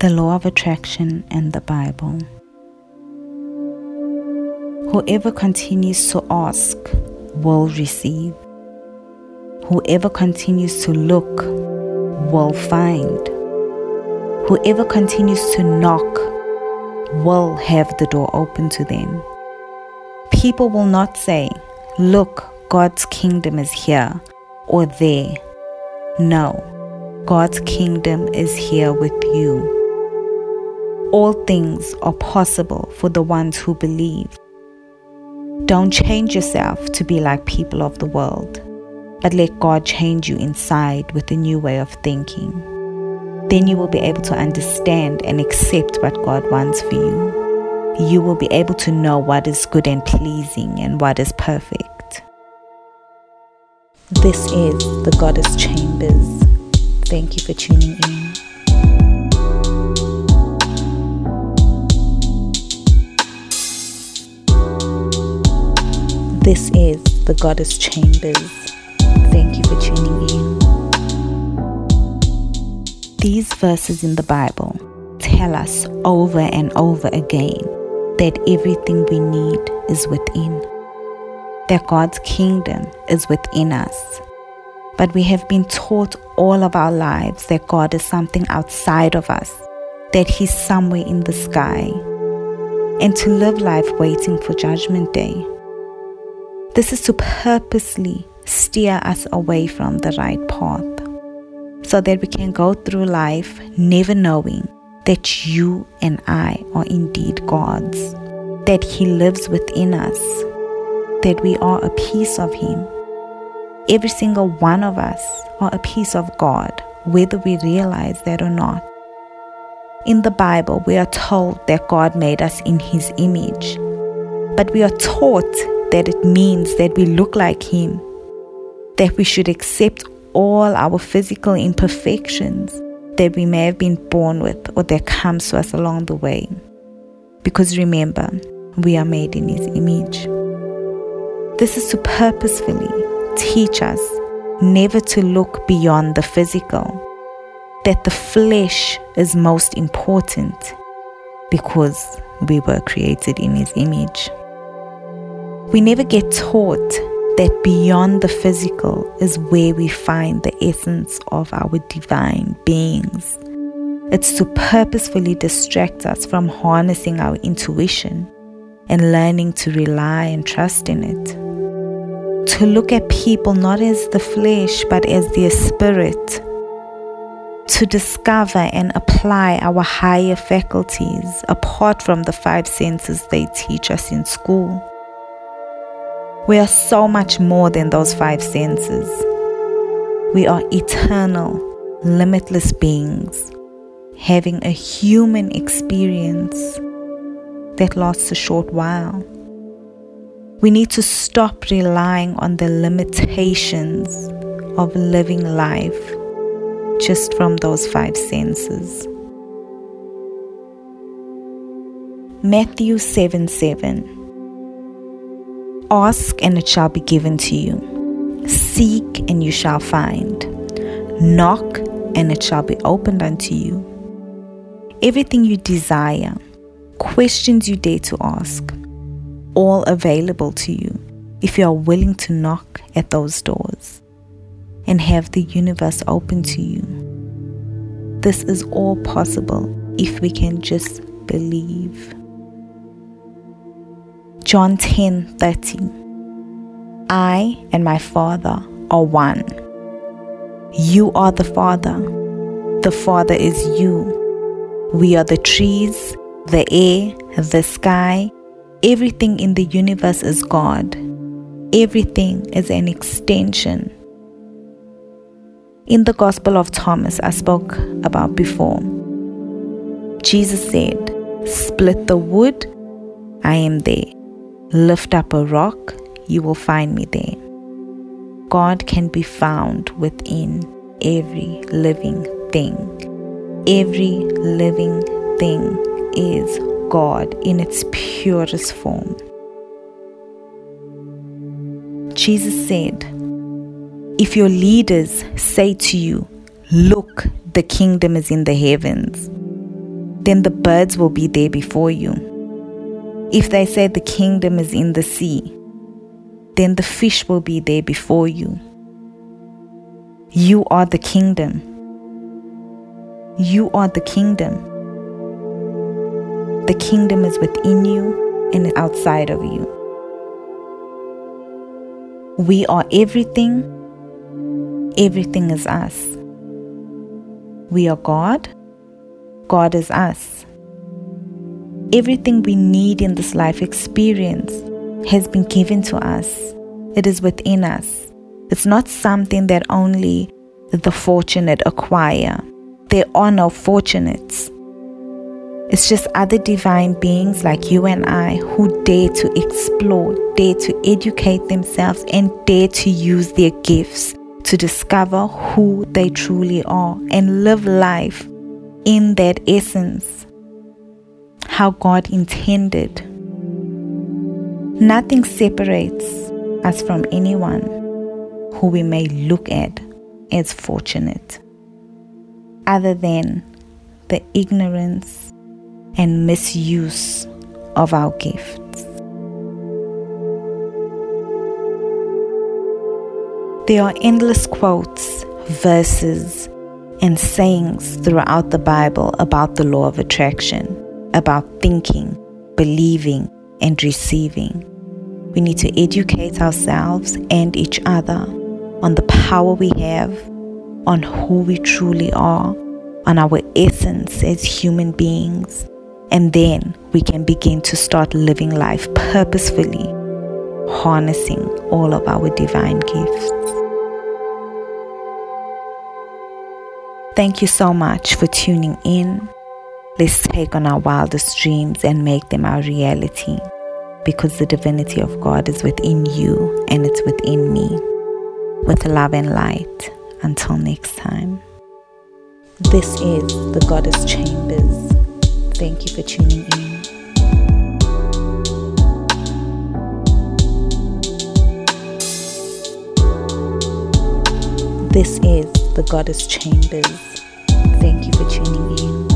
The law of attraction and the Bible. Whoever continues to ask will receive. Whoever continues to look will find. Whoever continues to knock will have the door open to them. People will not say, Look, God's kingdom is here or there. No, God's kingdom is here with you. All things are possible for the ones who believe. Don't change yourself to be like people of the world, but let God change you inside with a new way of thinking. Then you will be able to understand and accept what God wants for you you will be able to know what is good and pleasing and what is perfect. This is the Goddess Chambers. Thank you for tuning in. This is the Goddess Chambers. Thank you for tuning in. These verses in the Bible tell us over and over again that everything we need is within, that God's kingdom is within us. But we have been taught all of our lives that God is something outside of us, that He's somewhere in the sky, and to live life waiting for Judgment Day. This is to purposely steer us away from the right path so that we can go through life never knowing that you and I are indeed God's, that He lives within us, that we are a piece of Him. Every single one of us are a piece of God, whether we realize that or not. In the Bible, we are told that God made us in His image, but we are taught that it means that we look like Him, that we should accept all our physical imperfections that we may have been born with or that comes to us along the way. Because remember, we are made in His image. This is to purposefully teach us never to look beyond the physical, that the flesh is most important because we were created in His image. We never get taught that beyond the physical is where we find the essence of our divine beings. It's to purposefully distract us from harnessing our intuition and learning to rely and trust in it. To look at people not as the flesh but as their spirit. To discover and apply our higher faculties apart from the five senses they teach us in school we are so much more than those five senses. We are eternal, limitless beings having a human experience that lasts a short while. We need to stop relying on the limitations of living life just from those five senses. Matthew 7 7 Ask and it shall be given to you. Seek and you shall find. Knock and it shall be opened unto you. Everything you desire, questions you dare to ask, all available to you if you are willing to knock at those doors and have the universe open to you. This is all possible if we can just believe. John 10 13. I and my Father are one. You are the Father. The Father is you. We are the trees, the air, the sky. Everything in the universe is God. Everything is an extension. In the Gospel of Thomas, I spoke about before, Jesus said, Split the wood, I am there. Lift up a rock, you will find me there. God can be found within every living thing. Every living thing is God in its purest form. Jesus said, If your leaders say to you, Look, the kingdom is in the heavens, then the birds will be there before you. If they say the kingdom is in the sea, then the fish will be there before you. You are the kingdom. You are the kingdom. The kingdom is within you and outside of you. We are everything. Everything is us. We are God. God is us. Everything we need in this life experience has been given to us, it is within us. It's not something that only the fortunate acquire. There are no fortunates. It's just other divine beings like you and I who dare to explore, dare to educate themselves, and dare to use their gifts to discover who they truly are and live life in that essence, how God intended. Nothing separates us from anyone who we may look at as fortunate, other than the ignorance and misuse of our gifts. There are endless quotes, verses, and sayings throughout the Bible about the law of attraction, about thinking, believing, and receiving. We need to educate ourselves and each other on the power we have, on who we truly are, on our essence as human beings, and then we can begin to start living life purposefully, harnessing all of our divine gifts. Thank you so much for tuning in. Let's take on our wildest dreams and make them our reality because the divinity of God is within you and it's within me. With love and light. Until next time. This is the Goddess Chambers. Thank you for tuning in. This is the Goddess Chambers. Thank you for tuning in.